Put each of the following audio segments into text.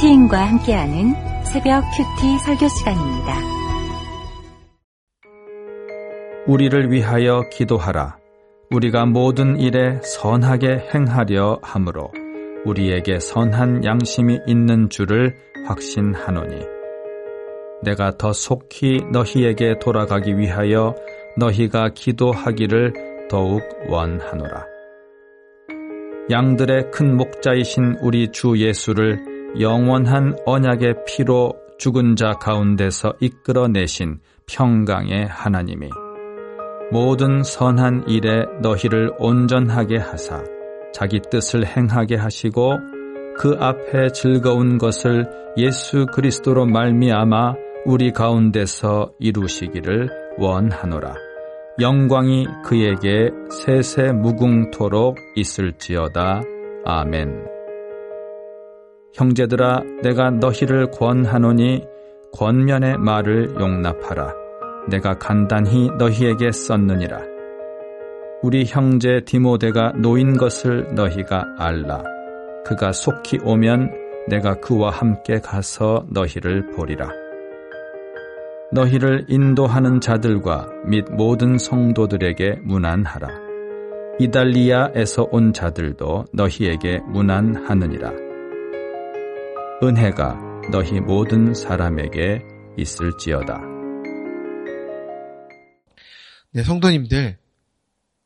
큐티인과 함께하는 새벽 큐티 설교 시간입니다. 우리를 위하여 기도하라. 우리가 모든 일에 선하게 행하려 함으로 우리에게 선한 양심이 있는 줄을 확신하노니 내가 더 속히 너희에게 돌아가기 위하여 너희가 기도하기를 더욱 원하노라. 양들의 큰 목자이신 우리 주 예수를 영원한 언약의 피로 죽은 자 가운데서 이끌어내신 평강의 하나님이 모든 선한 일에 너희를 온전하게 하사 자기 뜻을 행하게 하시고 그 앞에 즐거운 것을 예수 그리스도로 말미암아 우리 가운데서 이루시기를 원하노라. 영광이 그에게 세세 무궁토록 있을지어다. 아멘. 형제들아 내가 너희를 권하노니 권면의 말을 용납하라. 내가 간단히 너희에게 썼느니라. 우리 형제 디모데가 노인 것을 너희가 알라. 그가 속히 오면 내가 그와 함께 가서 너희를 보리라. 너희를 인도하는 자들과 및 모든 성도들에게 문안하라. 이달리아에서 온 자들도 너희에게 문안하느니라. 은혜가 너희 모든 사람에게 있을지어다. 네, 성도님들.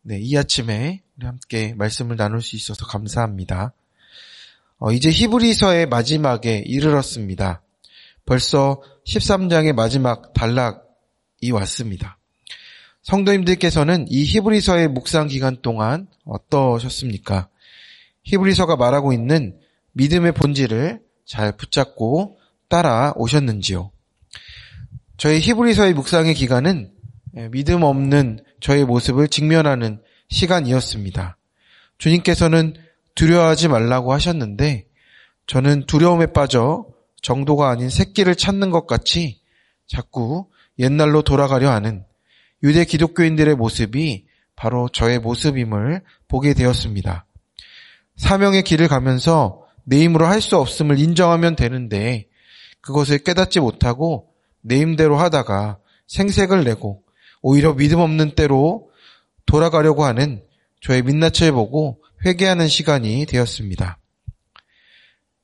네, 이 아침에 우리 함께 말씀을 나눌 수 있어서 감사합니다. 어, 이제 히브리서의 마지막에 이르렀습니다. 벌써 13장의 마지막 단락이 왔습니다. 성도님들께서는 이 히브리서의 묵상 기간 동안 어떠셨습니까? 히브리서가 말하고 있는 믿음의 본질을 잘 붙잡고 따라 오셨는지요? 저희 히브리서의 묵상의 기간은 믿음 없는 저의 모습을 직면하는 시간이었습니다. 주님께서는 두려워하지 말라고 하셨는데 저는 두려움에 빠져 정도가 아닌 새끼를 찾는 것 같이 자꾸 옛날로 돌아가려 하는 유대 기독교인들의 모습이 바로 저의 모습임을 보게 되었습니다. 사명의 길을 가면서 내 힘으로 할 수 없음을 인정하면 되는데 그것을 깨닫지 못하고 내 힘대로 하다가 생색을 내고 오히려 믿음 없는 때로 돌아가려고 하는 저의 민낯을 보고 회개하는 시간이 되었습니다.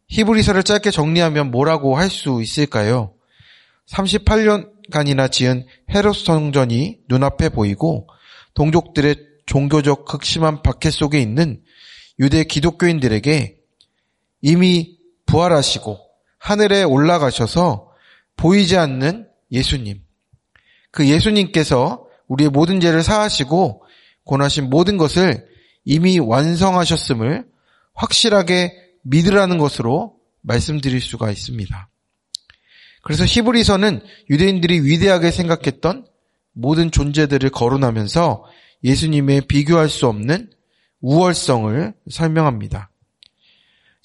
히브리서를 짧게 정리하면 뭐라고 할 수 있을까요? 38년간이나 지은 헤로스 성전이 눈앞에 보이고 동족들의 종교적 극심한 박해 속에 있는 유대 기독교인들에게 이미 부활하시고 하늘에 올라가셔서 보이지 않는 예수님. 그 예수님께서 우리의 모든 죄를 사하시고 권하신 모든 것을 이미 완성하셨음을 확실하게 믿으라는 것으로 말씀드릴 수가 있습니다. 그래서 히브리서는 유대인들이 위대하게 생각했던 모든 존재들을 거론하면서 예수님의 비교할 수 없는 우월성을 설명합니다.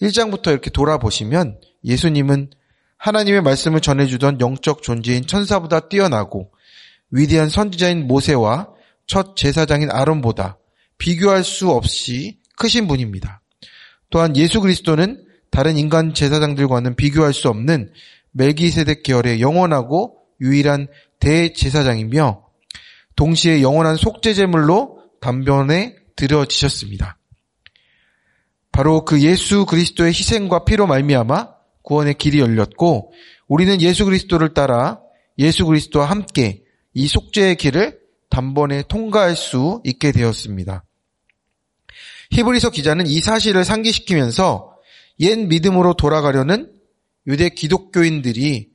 1장부터 이렇게 돌아보시면 예수님은 하나님의 말씀을 전해주던 영적 존재인 천사보다 뛰어나고 위대한 선지자인 모세와 첫 제사장인 아론보다 비교할 수 없이 크신 분입니다. 또한 예수 그리스도는 다른 인간 제사장들과는 비교할 수 없는 멜기세덱 계열의 영원하고 유일한 대제사장이며 동시에 영원한 속죄제물로 단변에 드려지셨습니다. 바로 그 예수 그리스도의 희생과 피로 말미암아 구원의 길이 열렸고 우리는 예수 그리스도를 따라 예수 그리스도와 함께 이 속죄의 길을 단번에 통과할 수 있게 되었습니다. 히브리서 기자는 이 사실을 상기시키면서 옛 믿음으로 돌아가려는 유대 기독교인들이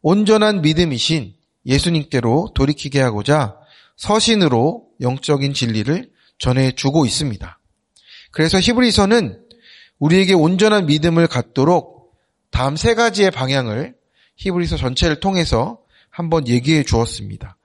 온전한 믿음이신 예수님께로 돌이키게 하고자 서신으로 영적인 진리를 전해주고 있습니다. 그래서 히브리서는 우리에게 온전한 믿음을 갖도록 다음 세 가지의 방향을 히브리서 전체를 통해서 한번 얘기해 주었습니다.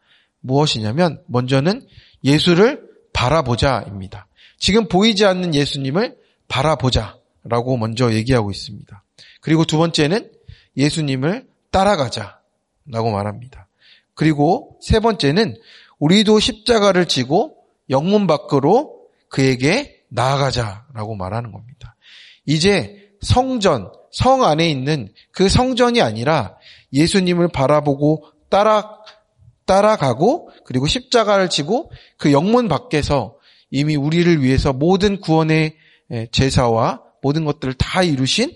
무엇이냐면 먼저는 예수를 바라보자입니다. 지금 보이지 않는 예수님을 바라보자라고 먼저 얘기하고 있습니다. 그리고 두 번째는 예수님을 따라가자라고 말합니다. 그리고 세 번째는 우리도 십자가를 지고 영문 밖으로 그에게 나아가자라고 말하는 겁니다. 이제 성전, 성 안에 있는 그 성전이 아니라 예수님을 바라보고 따라 따라가고 그리고 십자가를 지고 그 영문 밖에서 이미 우리를 위해서 모든 구원의 제사와 모든 것들을 다 이루신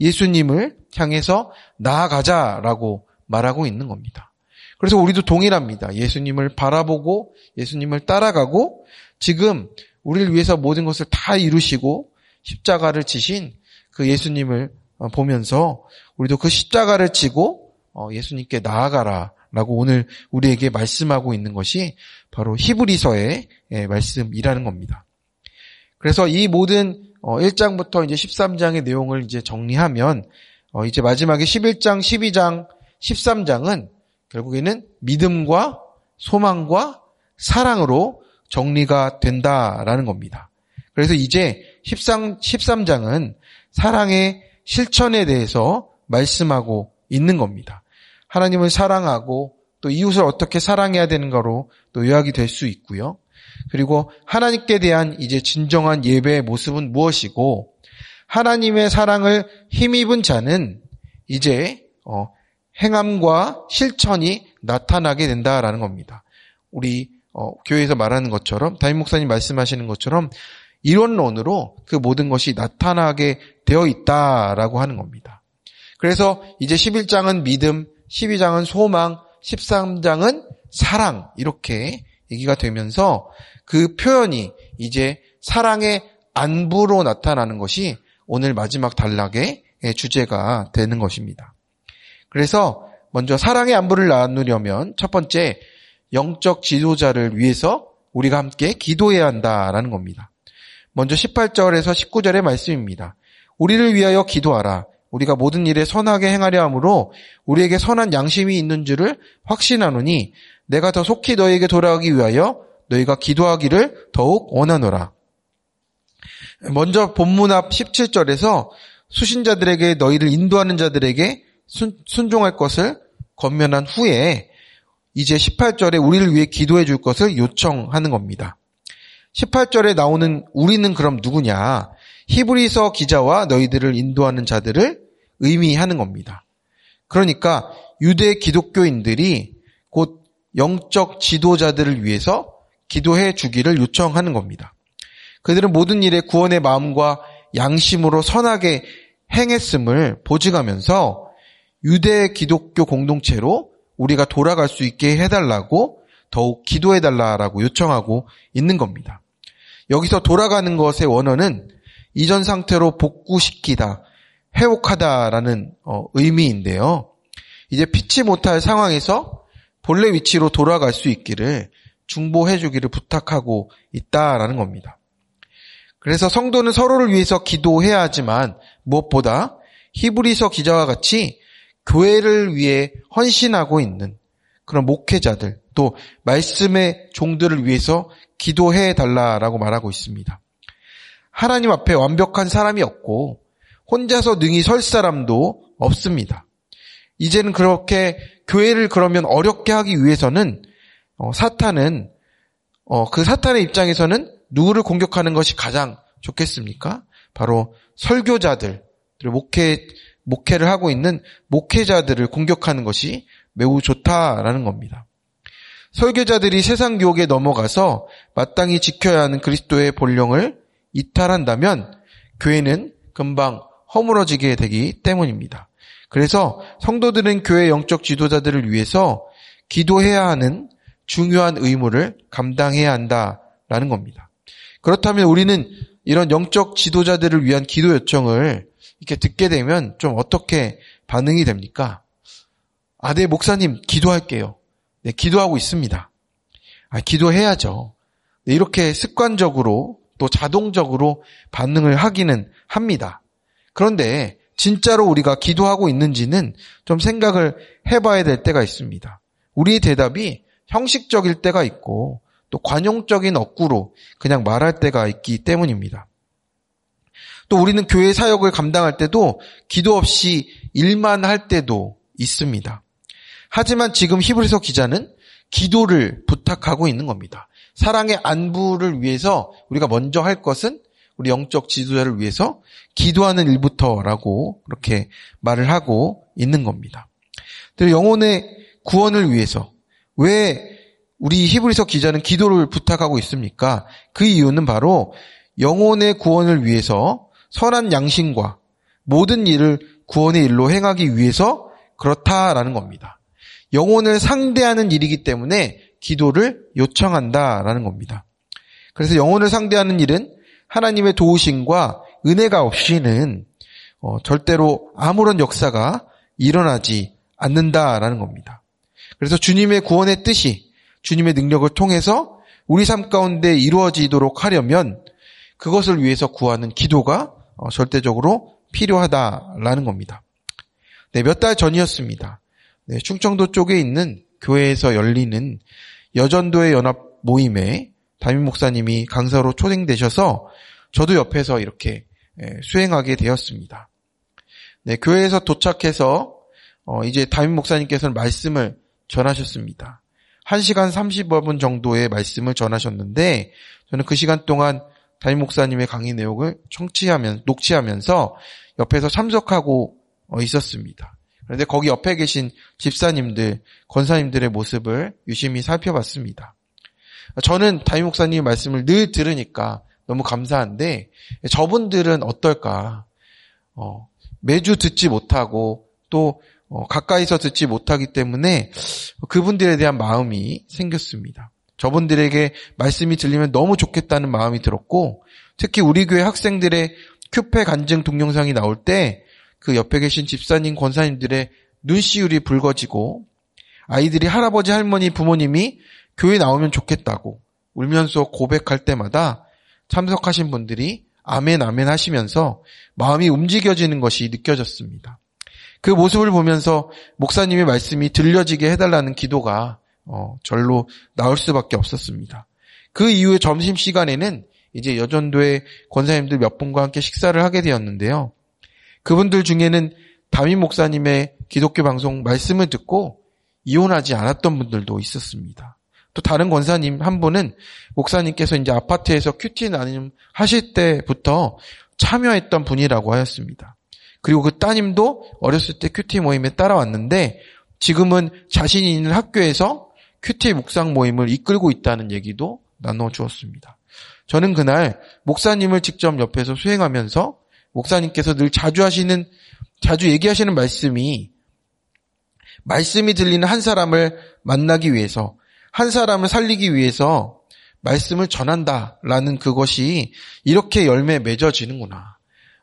예수님을 향해서 나아가자라고 말하고 있는 겁니다. 그래서 우리도 동일합니다. 예수님을 바라보고 예수님을 따라가고 지금 우리를 위해서 모든 것을 다 이루시고 십자가를 지신 그 예수님을 어, 보면서 우리도 그 십자가를 지고 어, 예수님께 나아가라 라고 오늘 우리에게 말씀하고 있는 것이 바로 히브리서의 예, 말씀이라는 겁니다. 그래서 이 모든 1장부터 어, 이제 13장의 내용을 이제 정리하면 이제 마지막에 11장, 12장, 13장은 결국에는 믿음과 소망과 사랑으로 정리가 된다라는 겁니다. 그래서 이제 13, 13장은 사랑의 실천에 대해서 말씀하고 있는 겁니다. 하나님을 사랑하고 또 이웃을 어떻게 사랑해야 되는가로 또 요약이 될 수 있고요. 그리고 하나님께 대한 이제 진정한 예배의 모습은 무엇이고 하나님의 사랑을 힘입은 자는 이제 어, 행함과 실천이 나타나게 된다라는 겁니다. 우리 어, 교회에서 말하는 것처럼 담임 목사님 말씀하시는 것처럼 이론론으로 그 모든 것이 나타나게 되어 있다라고 하는 겁니다. 그래서 이제 11장은 믿음, 12장은 소망, 13장은 사랑 이렇게 얘기가 되면서 그 표현이 이제 사랑의 안부로 나타나는 것이 오늘 마지막 단락의 주제가 되는 것입니다. 그래서 먼저 사랑의 안부를 나누려면 첫 번째 영적 지도자를 위해서 우리가 함께 기도해야 한다라는 겁니다. 먼저 18절에서 19절의 말씀입니다. 우리를 위하여 기도하라. 우리가 모든 일에 선하게 행하려 함으로 우리에게 선한 양심이 있는 줄을 확신하노니 내가 더 속히 너에게 돌아가기 위하여 너희가 기도하기를 더욱 원하노라. 먼저 본문 앞 17절에서 수신자들에게 너희를 인도하는 자들에게 순, 순종할 것을 권면한 후에 이제 18절에 우리를 위해 기도해 줄 것을 요청하는 겁니다. 18절에 나오는 우리는 그럼 누구냐? 히브리서 기자와 너희들을 인도하는 자들을 의미하는 겁니다. 그러니까 유대 기독교인들이 곧 영적 지도자들을 위해서 기도해 주기를 요청하는 겁니다. 그들은 모든 일에 구원의 마음과 양심으로 선하게 행했음을 보증하면서 유대 기독교 공동체로 우리가 돌아갈 수 있게 해달라고 더욱 기도해달라고 요청하고 있는 겁니다. 여기서 돌아가는 것의 원어는 이전 상태로 복구시키다, 회복하다라는 어, 의미인데요. 이제 피치 못할 상황에서 본래 위치로 돌아갈 수 있기를 중보해 주기를 부탁하고 있다라는 겁니다. 그래서 성도는 서로를 위해서 기도해야 하지만 무엇보다 히브리서 기자와 같이 교회를 위해 헌신하고 있는 그런 목회자들 또 말씀의 종들을 위해서 기도해 달라라고 말하고 있습니다. 하나님 앞에 완벽한 사람이 없고 혼자서 능히 설 사람도 없습니다. 이제는 그렇게 교회를 그러면 어렵게 하기 위해서는 어, 사탄은 어, 그 사탄의 입장에서는 누구를 공격하는 것이 가장 좋겠습니까? 바로 설교자들, 목회 목회를 하고 있는 목회자들을 공격하는 것이 매우 좋다라는 겁니다. 설교자들이 세상 유혹에 넘어가서 마땅히 지켜야 하는 그리스도의 본령을 이탈한다면 교회는 금방 허물어지게 되기 때문입니다. 그래서 성도들은 교회 영적 지도자들을 위해서 기도해야 하는 중요한 의무를 감당해야 한다라는 겁니다. 그렇다면 우리는 이런 영적 지도자들을 위한 기도 요청을 이렇게 듣게 되면 좀 어떻게 반응이 됩니까? 아, 네, 목사님, 기도할게요. 네, 기도하고 있습니다. 아, 기도해야죠. 네, 이렇게 습관적으로 또 자동적으로 반응을 하기는 합니다. 그런데 진짜로 우리가 기도하고 있는지는 좀 생각을 해봐야 될 때가 있습니다. 우리의 대답이 형식적일 때가 있고 또 관용적인 억구로 그냥 말할 때가 있기 때문입니다. 또 우리는 교회 사역을 감당할 때도 기도 없이 일만 할 때도 있습니다. 하지만 지금 히브리서 기자는 기도를 부탁하고 있는 겁니다. 사랑의 안부를 위해서 우리가 먼저 할 것은 우리 영적 지도자를 위해서 기도하는 일부터라고 그렇게 말을 하고 있는 겁니다. 영혼의 구원을 위해서 왜 우리 히브리서 기자는 기도를 부탁하고 있습니까? 그 이유는 바로 영혼의 구원을 위해서 선한 양심과 모든 일을 구원의 일로 행하기 위해서 그렇다라는 겁니다. 영혼을 상대하는 일이기 때문에 기도를 요청한다라는 겁니다. 그래서 영혼을 상대하는 일은 하나님의 도우심과 은혜가 없이는 어, 절대로 아무런 역사가 일어나지 않는다라는 겁니다. 그래서 주님의 구원의 뜻이 주님의 능력을 통해서 우리 삶 가운데 이루어지도록 하려면 그것을 위해서 구하는 기도가 어, 절대적으로 필요하다라는 겁니다. 네, 몇 달 전이었습니다. 네, 충청도 쪽에 있는 교회에서 열리는 여전도의 연합 모임에 담임 목사님이 강사로 초대되셔서 저도 옆에서 이렇게 예, 수행하게 되었습니다. 네, 교회에서 도착해서 어, 이제 담임 목사님께서는 말씀을 전하셨습니다. 1시간 30분 정도의 말씀을 전하셨는데 저는 그 시간 동안 담임 목사님의 강의 내용을 청취하면 녹취하면서 옆에서 참석하고 어, 있었습니다. 그런데 거기 옆에 계신 집사님들, 권사님들의 모습을 유심히 살펴봤습니다. 저는 담임 목사님 말씀을 늘 들으니까 너무 감사한데 저분들은 어떨까? 어, 매주 듣지 못하고 또 어, 가까이서 듣지 못하기 때문에 그분들에 대한 마음이 생겼습니다. 저분들에게 말씀이 들리면 너무 좋겠다는 마음이 들었고 특히 우리 교회 학생들의 큐페 간증 동영상이 나올 때 그 옆에 계신 집사님, 권사님들의 눈시울이 붉어지고 아이들이 할아버지, 할머니, 부모님이 교회 나오면 좋겠다고 울면서 고백할 때마다 참석하신 분들이 아멘, 아멘 하시면서 마음이 움직여지는 것이 느껴졌습니다. 그 모습을 보면서 목사님의 말씀이 들려지게 해달라는 기도가 어, 절로 나올 수밖에 없었습니다. 그 이후에 점심 시간에는 이제 여전도의 권사님들 몇 분과 함께 식사를 하게 되었는데요. 그분들 중에는 담임 목사님의 기독교 방송 말씀을 듣고 이혼하지 않았던 분들도 있었습니다. 또 다른 권사님 한 분은 목사님께서 이제 아파트에서 QT 나눔 하실 때부터 참여했던 분이라고 하였습니다. 그리고 그 따님도 어렸을 때 QT 모임에 따라왔는데 지금은 자신이 있는 학교에서 QT 묵상 모임을 이끌고 있다는 얘기도 나눠 주었습니다. 저는 그날 목사님을 직접 옆에서 수행하면서 목사님께서 늘 자주 하시는 자주 얘기하시는 말씀이 말씀이 들리는 한 사람을 만나기 위해서 한 사람을 살리기 위해서 말씀을 전한다라는 그것이 이렇게 열매 맺어지는구나.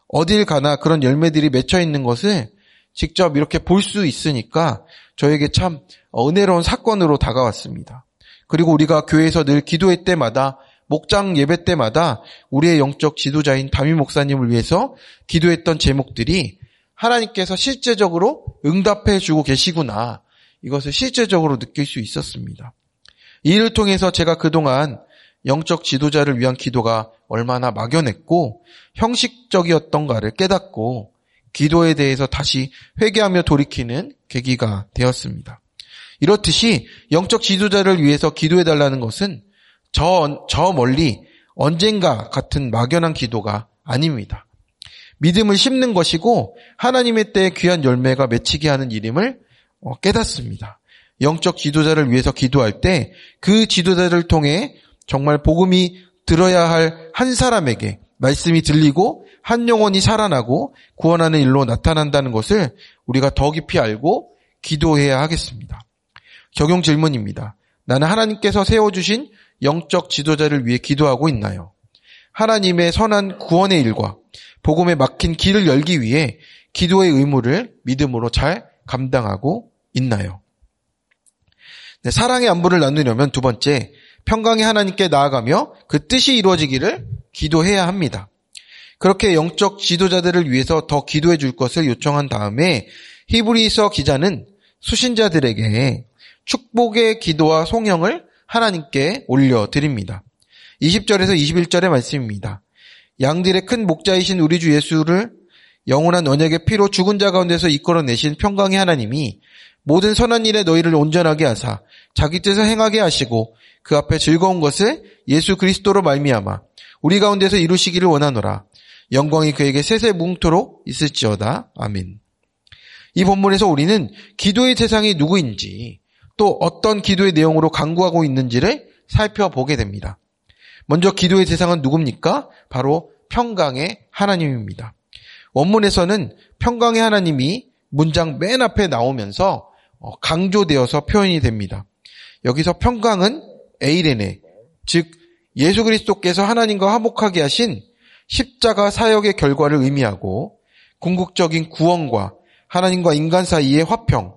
어딜 가나 그런 열매들이 맺혀 있는 것을 직접 이렇게 볼 수 있으니까 저에게 참 은혜로운 사건으로 다가왔습니다. 그리고 우리가 교회에서 늘 기도회 때마다 목장 예배 때마다 우리의 영적 지도자인 담임 목사님을 위해서 기도했던 제목들이 하나님께서 실제적으로 응답해 주고 계시구나. 이것을 실제적으로 느낄 수 있었습니다. 이 일을 통해서 제가 그동안 영적 지도자를 위한 기도가 얼마나 막연했고 형식적이었던가를 깨닫고 기도에 대해서 다시 회개하며 돌이키는 계기가 되었습니다. 이렇듯이 영적 지도자를 위해서 기도해달라는 것은 저, 저 멀리 언젠가 같은 막연한 기도가 아닙니다. 믿음을 심는 것이고 하나님의 때에 귀한 열매가 맺히게 하는 일임을 어, 깨닫습니다. 영적 지도자를 위해서 기도할 때 그 지도자를 통해 정말 복음이 들어야 할 한 사람에게 말씀이 들리고 한 영혼이 살아나고 구원하는 일로 나타난다는 것을 우리가 더 깊이 알고 기도해야 하겠습니다. 적용 질문입니다. 나는 하나님께서 세워주신 영적 지도자를 위해 기도하고 있나요? 하나님의 선한 구원의 일과 복음에 막힌 길을 열기 위해 기도의 의무를 믿음으로 잘 감당하고 있나요? 네, 사랑의 안부를 나누려면 두 번째, 평강의 하나님께 나아가며 그 뜻이 이루어지기를 기도해야 합니다. 그렇게 영적 지도자들을 위해서 더 기도해 줄 것을 요청한 다음에 히브리서 기자는 수신자들에게 축복의 기도와 송영을 하나님께 올려드립니다. 20절에서 21절의 말씀입니다. 양들의 큰 목자이신 우리 주 예수를 영원한 언약의 피로 죽은 자 가운데서 이끌어내신 평강의 하나님이 모든 선한 일에 너희를 온전하게 하사 자기 뜻을 행하게 하시고 그 앞에 즐거운 것을 예수 그리스도로 말미암아 우리 가운데서 이루시기를 원하노라. 영광이 그에게 세세 뭉토록 있을지어다. 아멘. 이 본문에서 우리는 기도의 대상이 누구인지 또 어떤 기도의 내용으로 강구하고 있는지를 살펴보게 됩니다. 먼저 기도의 대상은 누굽니까? 바로 평강의 하나님입니다. 원문에서는 평강의 하나님이 문장 맨 앞에 나오면서 어, 강조되어서 표현이 됩니다. 여기서 평강은 에이레네, 즉 예수 그리스도께서 하나님과 화목하게 하신 십자가 사역의 결과를 의미하고 궁극적인 구원과 하나님과 인간 사이의 화평,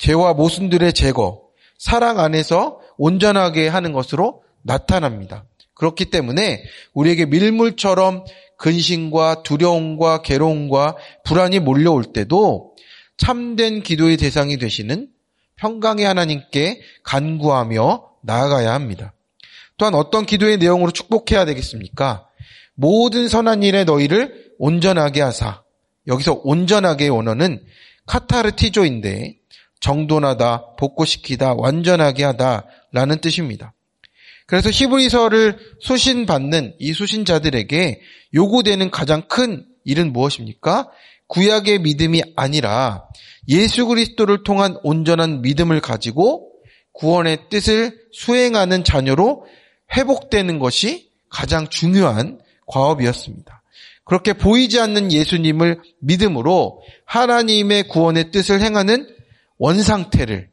죄와 모순들의 제거, 사랑 안에서 온전하게 하는 것으로 나타납니다. 그렇기 때문에 우리에게 밀물처럼 근심과 두려움과 괴로움과 불안이 몰려올 때도 참된 기도의 대상이 되시는 평강의 하나님께 간구하며 나아가야 합니다. 또한 어떤 기도의 내용으로 축복해야 되겠습니까? 모든 선한 일에 너희를 온전하게 하사. 여기서 온전하게 원어는 카타르티조인데 정돈하다, 복구시키다, 완전하게 하다 라는 뜻입니다. 그래서 히브리서를 수신받는 이 수신자들에게 요구되는 가장 큰 일은 무엇입니까? 구약의 믿음이 아니라 예수 그리스도를 통한 온전한 믿음을 가지고 구원의 뜻을 수행하는 자녀로 회복되는 것이 가장 중요한 과업이었습니다. 그렇게 보이지 않는 예수님을 믿음으로 하나님의 구원의 뜻을 행하는 원상태를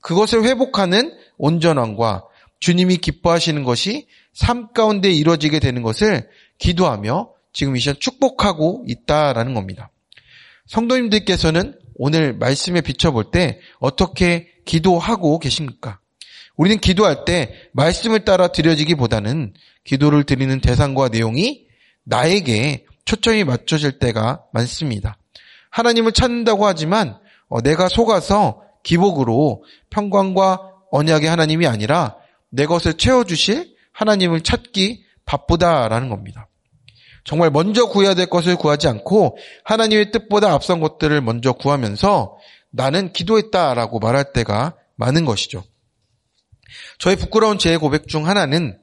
그것을 회복하는 온전함과 주님이 기뻐하시는 것이 삶 가운데 이루어지게 되는 것을 기도하며 지금 이 시간 축복하고 있다라는 겁니다. 성도님들께서는 오늘 말씀에 비춰볼 때 어떻게 기도하고 계십니까? 우리는 기도할 때 말씀을 따라 드려지기보다는 기도를 드리는 대상과 내용이 나에게 초점이 맞춰질 때가 많습니다. 하나님을 찾는다고 하지만 어, 내가 속아서 기복으로 평강과 언약의 하나님이 아니라 내 것을 채워주실 하나님을 찾기 바쁘다라는 겁니다. 정말 먼저 구해야 될 것을 구하지 않고 하나님의 뜻보다 앞선 것들을 먼저 구하면서 나는 기도했다라고 말할 때가 많은 것이죠. 저의 부끄러운 제 고백 중 하나는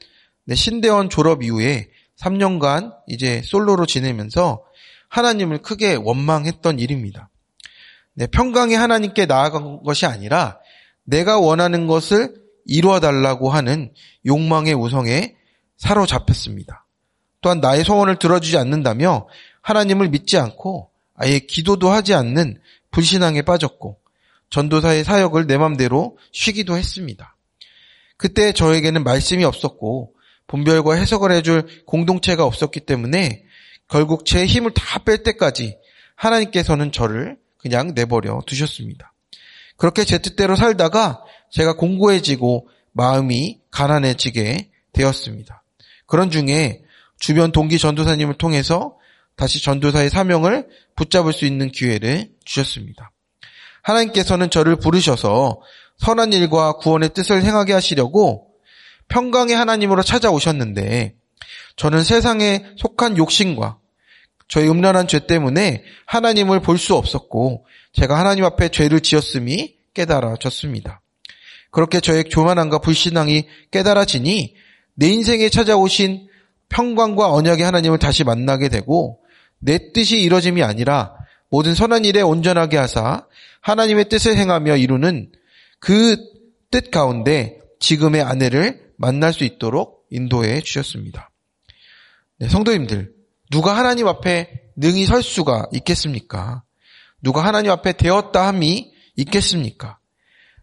신대원 졸업 이후에 3년간 이제 솔로로 지내면서 하나님을 크게 원망했던 일입니다. 네, 평강의 하나님께 나아간 것이 아니라 내가 원하는 것을 이루어 달라고 하는 욕망의 우성에 사로잡혔습니다. 또한 나의 소원을 들어주지 않는다며 하나님을 믿지 않고 아예 기도도 하지 않는 불신앙에 빠졌고 전도사의 사역을 내 맘대로 쉬기도 했습니다. 그때 저에게는 말씀이 없었고 분별과 해석을 해줄 공동체가 없었기 때문에 결국 제 힘을 다 뺄 때까지 하나님께서는 저를 그냥 내버려 두셨습니다. 그렇게 제 뜻대로 살다가 제가 공고해지고 마음이 가난해지게 되었습니다. 그런 중에 주변 동기 전도사님을 통해서 다시 전도사의 사명을 붙잡을 수 있는 기회를 주셨습니다. 하나님께서는 저를 부르셔서 선한 일과 구원의 뜻을 행하게 하시려고 평강의 하나님으로 찾아오셨는데 저는 세상에 속한 욕심과 저의 음란한 죄 때문에 하나님을 볼 수 없었고 제가 하나님 앞에 죄를 지었음이 깨달아졌습니다. 그렇게 저의 교만함과 불신앙이 깨달아지니 내 인생에 찾아오신 평강과 언약의 하나님을 다시 만나게 되고 내 뜻이 이뤄짐이 아니라 모든 선한 일에 온전하게 하사 하나님의 뜻을 행하며 이루는 그 뜻 가운데 지금의 아내를 만날 수 있도록 인도해 주셨습니다. 네, 성도님들, 누가 하나님 앞에 능히 설 수가 있겠습니까? 누가 하나님 앞에 되었다 함이 있겠습니까?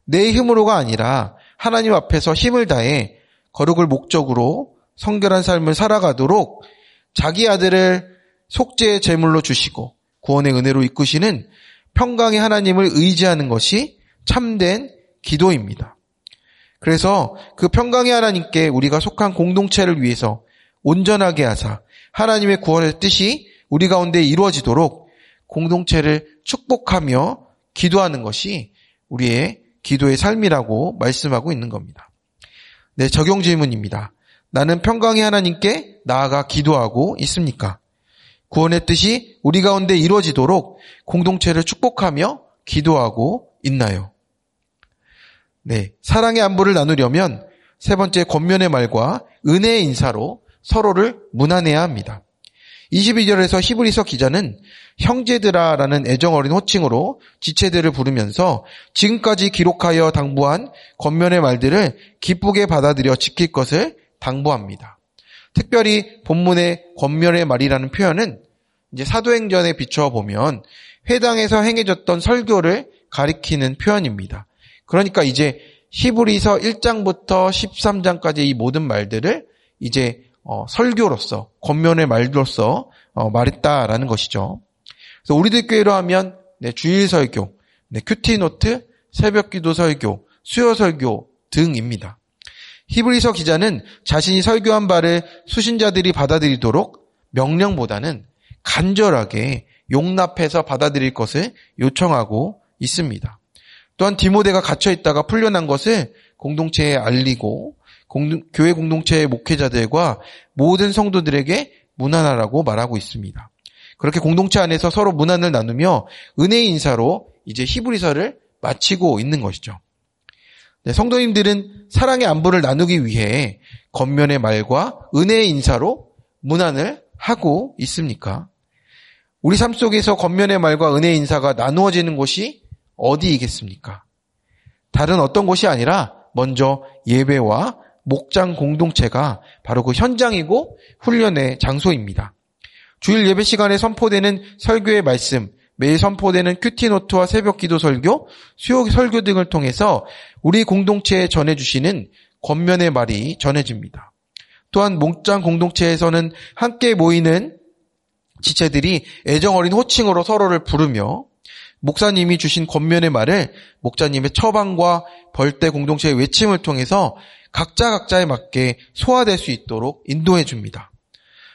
내 힘으로가 아니라 하나님 앞에서 힘을 다해 거룩을 목적으로 성결한 삶을 살아가도록 자기 아들을 속죄의 제물로 주시고 구원의 은혜로 이끄시는 평강의 하나님을 의지하는 것이 참된 기도입니다. 그래서 그 평강의 하나님께 우리가 속한 공동체를 위해서 온전하게 하사 하나님의 구원의 뜻이 우리 가운데 이루어지도록 공동체를 축복하며 기도하는 것이 우리의 기도의 삶이라고 말씀하고 있는 겁니다. 네, 적용 질문입니다. 나는 평강의 하나님께 나아가 기도하고 있습니까? 구원의 뜻이 우리 가운데 이루어지도록 공동체를 축복하며 기도하고 있나요? 네. 사랑의 안부를 나누려면 세 번째 권면의 말과 은혜의 인사로 서로를 무난해야 합니다. 22절에서 히브리서 기자는 형제들아라는 애정어린 호칭으로 지체들을 부르면서 지금까지 기록하여 당부한 겉면의 말들을 기쁘게 받아들여 지킬 것을 당부합니다. 특별히 본문의 겉면의 말이라는 표현은 이제 사도행전에 비추어 보면 회당에서 행해졌던 설교를 가리키는 표현입니다. 그러니까 이제 히브리서 1장부터 13장까지 이 모든 말들을 이제 어, 설교로서 권면의 말로서 어, 말했다라는 것이죠. 그래서 우리들 교회로 하면 네, 주일 설교, 네, QT 노트, 새벽 기도 설교, 수요 설교 등입니다. 히브리서 기자는 자신이 설교한 바를 수신자들이 받아들이도록 명령보다는 간절하게 용납해서 받아들일 것을 요청하고 있습니다. 또한 디모데가 갇혀 있다가 풀려난 것을 공동체에 알리고 공동, 교회 공동체의 목회자들과 모든 성도들에게 문안하라고 말하고 있습니다. 그렇게 공동체 안에서 서로 문안을 나누며 은혜의 인사로 이제 히브리서를 마치고 있는 것이죠. 네, 성도님들은 사랑의 안부를 나누기 위해 겉면의 말과 은혜의 인사로 문안을 하고 있습니까? 우리 삶 속에서 겉면의 말과 은혜의 인사가 나누어지는 곳이 어디이겠습니까? 다른 어떤 곳이 아니라 먼저 예배와 목장 공동체가 바로 그 현장이고 훈련의 장소입니다. 주일 예배 시간에 선포되는 설교의 말씀, 매일 선포되는 큐티노트와 새벽 기도 설교, 수요 설교 등을 통해서 우리 공동체에 전해주시는 겉면의 말이 전해집니다. 또한 목장 공동체에서는 함께 모이는 지체들이 애정 어린 호칭으로 서로를 부르며 목사님이 주신 겉면의 말을 목자님의 처방과 벌떼 공동체의 외침을 통해서 각자 각자에 맞게 소화될 수 있도록 인도해 줍니다.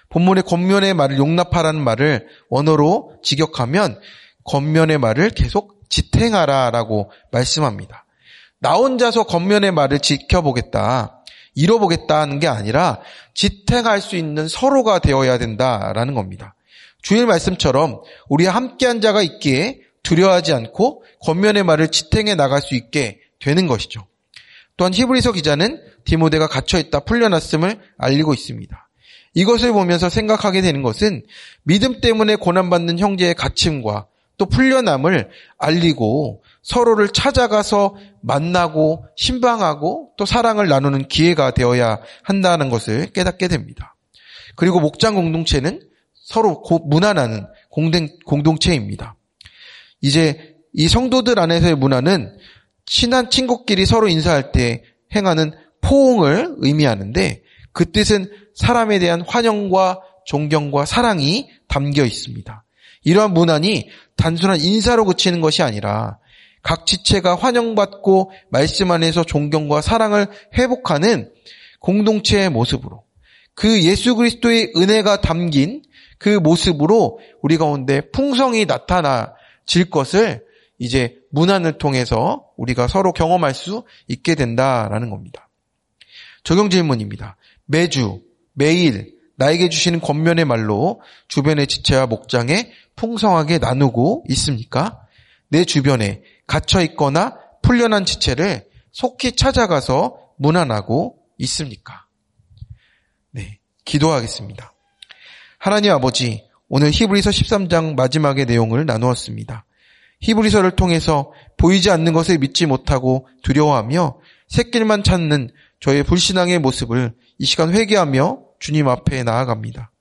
본문의 겉면의 말을 용납하라는 말을 원어로 직역하면 겉면의 말을 계속 지탱하라라고 말씀합니다. 나 혼자서 겉면의 말을 지켜보겠다, 잃어보겠다 하는 게 아니라 지탱할 수 있는 서로가 되어야 된다라는 겁니다. 주일 말씀처럼 우리 함께한 자가 있기에 두려워하지 않고 겉면의 말을 지탱해 나갈 수 있게 되는 것이죠. 또한 히브리서 기자는 디모데가 갇혀 있다 풀려났음을 알리고 있습니다. 이것을 보면서 생각하게 되는 것은 믿음 때문에 고난받는 형제의 갇힘과 또 풀려남을 알리고 서로를 찾아가서 만나고 신방하고 또 사랑을 나누는 기회가 되어야 한다는 것을 깨닫게 됩니다. 그리고 목장 공동체는 서로 문안하는 공동체입니다. 이제 이 성도들 안에서의 문화는 친한 친구끼리 서로 인사할 때 행하는 포옹을 의미하는데 그 뜻은 사람에 대한 환영과 존경과 사랑이 담겨 있습니다. 이러한 문안이 단순한 인사로 그치는 것이 아니라 각 지체가 환영받고 말씀 안에서 존경과 사랑을 회복하는 공동체의 모습으로 그 예수 그리스도의 은혜가 담긴 그 모습으로 우리 가운데 풍성이 나타나질 것을 이제 문안을 통해서 우리가 서로 경험할 수 있게 된다라는 겁니다. 적용 질문입니다. 매주, 매일 나에게 주시는 권면의 말로 주변의 지체와 목장에 풍성하게 나누고 있습니까? 내 주변에 갇혀 있거나 풀려난 지체를 속히 찾아가서 문안하고 있습니까? 네, 기도하겠습니다. 하나님 아버지, 오늘 히브리서 13장 마지막의 내용을 나누었습니다. 히브리서를 통해서 보이지 않는 것을 믿지 못하고 두려워하며 새길만 찾는 저의 불신앙의 모습을 이 시간 회개하며 주님 앞에 나아갑니다.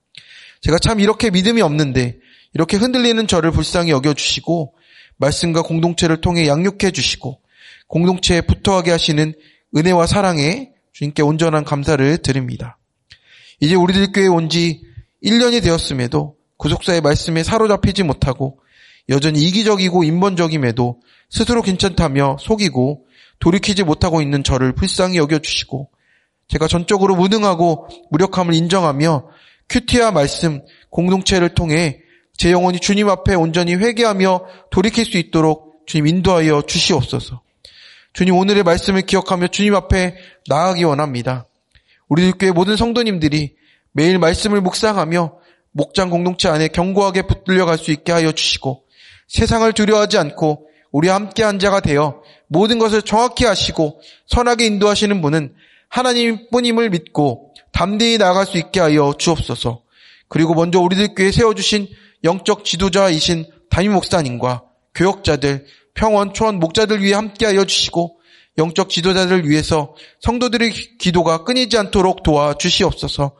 제가 참 이렇게 믿음이 없는데 이렇게 흔들리는 저를 불쌍히 여겨주시고 말씀과 공동체를 통해 양육해 주시고 공동체에 붙어하게 하시는 은혜와 사랑에 주님께 온전한 감사를 드립니다. 이제 우리들 교회에 온지 1년이 되었음에도 구속사의 말씀에 사로잡히지 못하고 여전히 이기적이고 인본적임에도 스스로 괜찮다며 속이고 돌이키지 못하고 있는 저를 불쌍히 여겨주시고 제가 전적으로 무능하고 무력함을 인정하며 큐티아 말씀 공동체를 통해 제 영혼이 주님 앞에 온전히 회개하며 돌이킬 수 있도록 주님 인도하여 주시옵소서. 주님 오늘의 말씀을 기억하며 주님 앞에 나아가기 원합니다. 우리 교회 모든 성도님들이 매일 말씀을 묵상하며 목장 공동체 안에 견고하게 붙들려 갈 수 있게 하여 주시고 세상을 두려워하지 않고 우리 함께 한 자가 되어 모든 것을 정확히 하시고 선하게 인도하시는 분은 하나님 뿐임을 믿고 담대히 나아갈 수 있게 하여 주옵소서. 그리고 먼저 우리들 교회 세워주신 영적 지도자이신 담임 목사님과 교역자들, 평원, 초원 목자들 위해 함께하여 주시고 영적 지도자들을 위해서 성도들의 기도가 끊이지 않도록 도와 주시옵소서.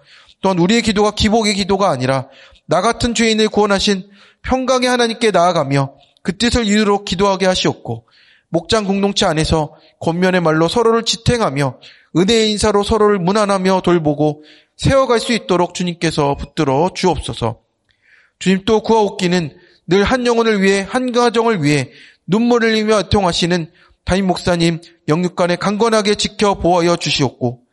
또한 우리의 기도가 기복의 기도가 아니라 나 같은 죄인을 구원하신 평강의 하나님께 나아가며 그 뜻을 이루도록 기도하게 하시옵고 목장 공동체 안에서 권면의 말로 서로를 지탱하며 은혜의 인사로 서로를 무난하며 돌보고 세워갈 수 있도록 주님께서 붙들어 주옵소서. 주님 또 구하옵기는 늘 한 영혼을 위해 한 가정을 위해 눈물을 흘리며 애통하시는 담임 목사님 영육간에 강건하게 지켜 보호하여 주시옵고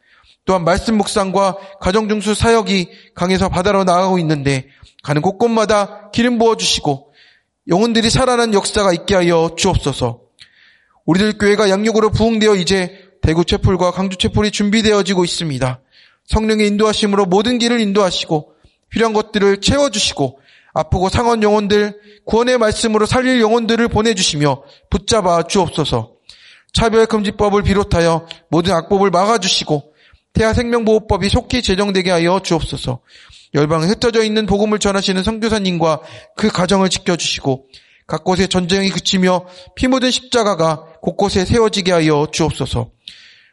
또한 말씀 묵상과 가정 중수 사역이 강에서 바다로 나가고 있는데 가는 곳곳마다 기름 부어 주시고 영혼들이 살아난 역사가 있게 하여 주옵소서. 우리들 교회가 양육으로 부흥되어 이제 대구 채플과 강주 채플이 준비되어지고 있습니다. 성령의 인도하심으로 모든 길을 인도하시고 필요한 것들을 채워 주시고 아프고 상한 영혼들 구원의 말씀으로 살릴 영혼들을 보내 주시며 붙잡아 주옵소서. 차별금지법을 비롯하여 모든 악법을 막아주시고 태아생명보호법이 속히 제정되게 하여 주옵소서. 열방에 흩어져 있는 복음을 전하시는 성교사님과 그 가정을 지켜주시고 각 곳에 전쟁이 그치며 피 묻은 십자가가 곳곳에 세워지게 하여 주옵소서.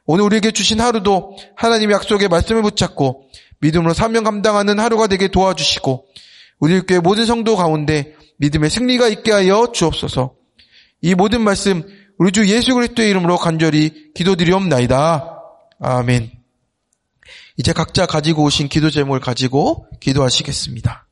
오늘 우리에게 주신 하루도 하나님의 약속의 말씀을 붙잡고 믿음으로 사명 감당하는 하루가 되게 도와주시고 우리 교회 모든 성도 가운데 믿음의 승리가 있게 하여 주옵소서. 이 모든 말씀 우리 주 예수 그리스도의 이름으로 간절히 기도드리옵나이다. 아멘. 이제 각자 가지고 오신 기도 제목을 가지고 기도하시겠습니다.